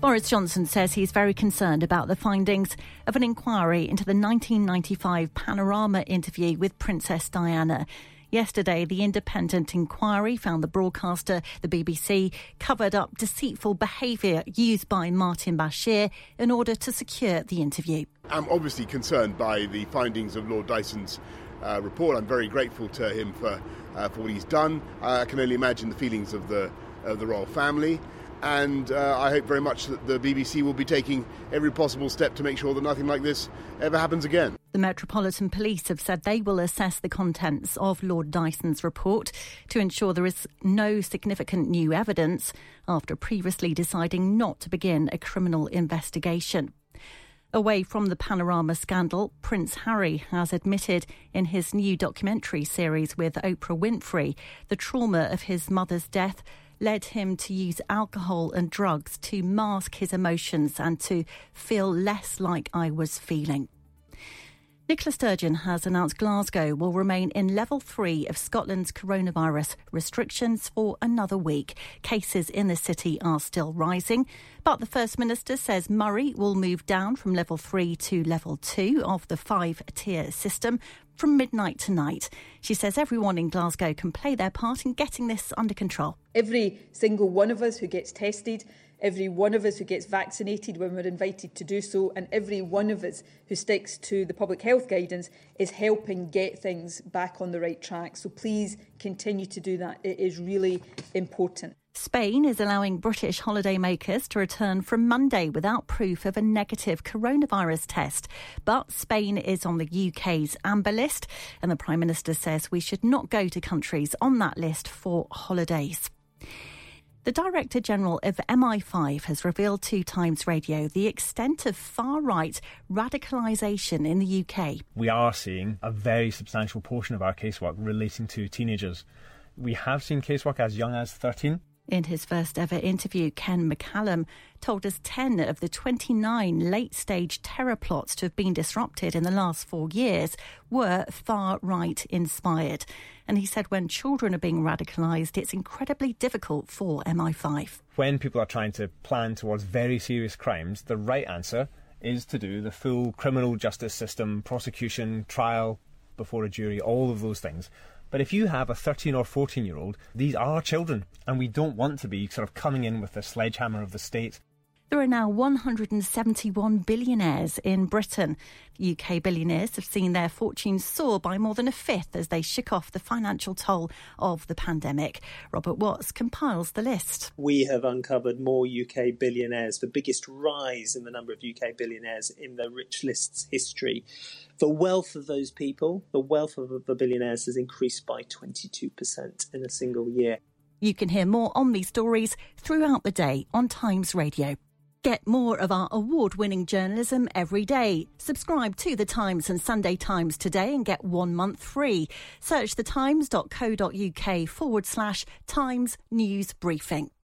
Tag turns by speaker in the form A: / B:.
A: Boris Johnson says he's very concerned about the findings of an inquiry into the 1995 Panorama interview with Princess Diana. Yesterday, the independent inquiry found the broadcaster, the BBC, covered up deceitful behaviour used by Martin Bashir in order to secure the interview.
B: I'm obviously concerned by the findings of Lord Dyson's uh, report. I'm very grateful to him for, uh, for what he's done. I can only imagine the feelings of the, of the royal family and uh, I hope very much that the BBC will be taking every possible step to make sure that nothing like this ever happens again.
A: The Metropolitan Police have said they will assess the contents of Lord Dyson's report to ensure there is no significant new evidence after previously deciding not to begin a criminal investigation. Away from the Panorama scandal, Prince Harry has admitted in his new documentary series with Oprah Winfrey the trauma of his mother's death led him to use alcohol and drugs to mask his emotions and to feel less like I was feeling. Nicola Sturgeon has announced Glasgow will remain in level three of Scotland's coronavirus restrictions for another week. Cases in the city are still rising, but the First Minister says Moray will move down from level three to level two of the five tier system from midnight tonight. She says everyone in Glasgow can play their part in getting this under control.
C: Every single one of us who gets tested every one of us who gets vaccinated when we're invited to do so, and every one of us who sticks to the public health guidance is helping get things back on the right track. So please continue to do that. It is really important.
A: Spain is allowing British holidaymakers to return from Monday without proof of a negative coronavirus test. But Spain is on the UK's amber list, and the Prime Minister says we should not go to countries on that list for holidays. The Director General of MI5 has revealed to Times Radio the extent of far right radicalisation in the UK.
D: We are seeing a very substantial portion of our casework relating to teenagers. We have seen casework as young as 13.
A: In his first ever interview, Ken McCallum told us 10 of the 29 late stage terror plots to have been disrupted in the last four years were far right inspired. And he said when children are being radicalised, it's incredibly difficult for MI5.
D: When people are trying to plan towards very serious crimes, the right answer is to do the full criminal justice system, prosecution, trial before a jury, all of those things. But if you have a 13 or 14 year old, these are children, and we don't want to be sort of coming in with the sledgehammer of the state
A: there are now 171 billionaires in Britain. UK billionaires have seen their fortunes soar by more than a fifth as they shook off the financial toll of the pandemic. Robert Watts compiles the list.
E: We have uncovered more UK billionaires, the biggest rise in the number of UK billionaires in the rich list's history. The wealth of those people, the wealth of the billionaires has increased by 22% in a single year.
A: You can hear more on these stories throughout the day on Times Radio. Get more of our award winning journalism every day. Subscribe to The Times and Sunday Times today and get one month free. Search thetimes.co.uk forward slash Times News Briefing.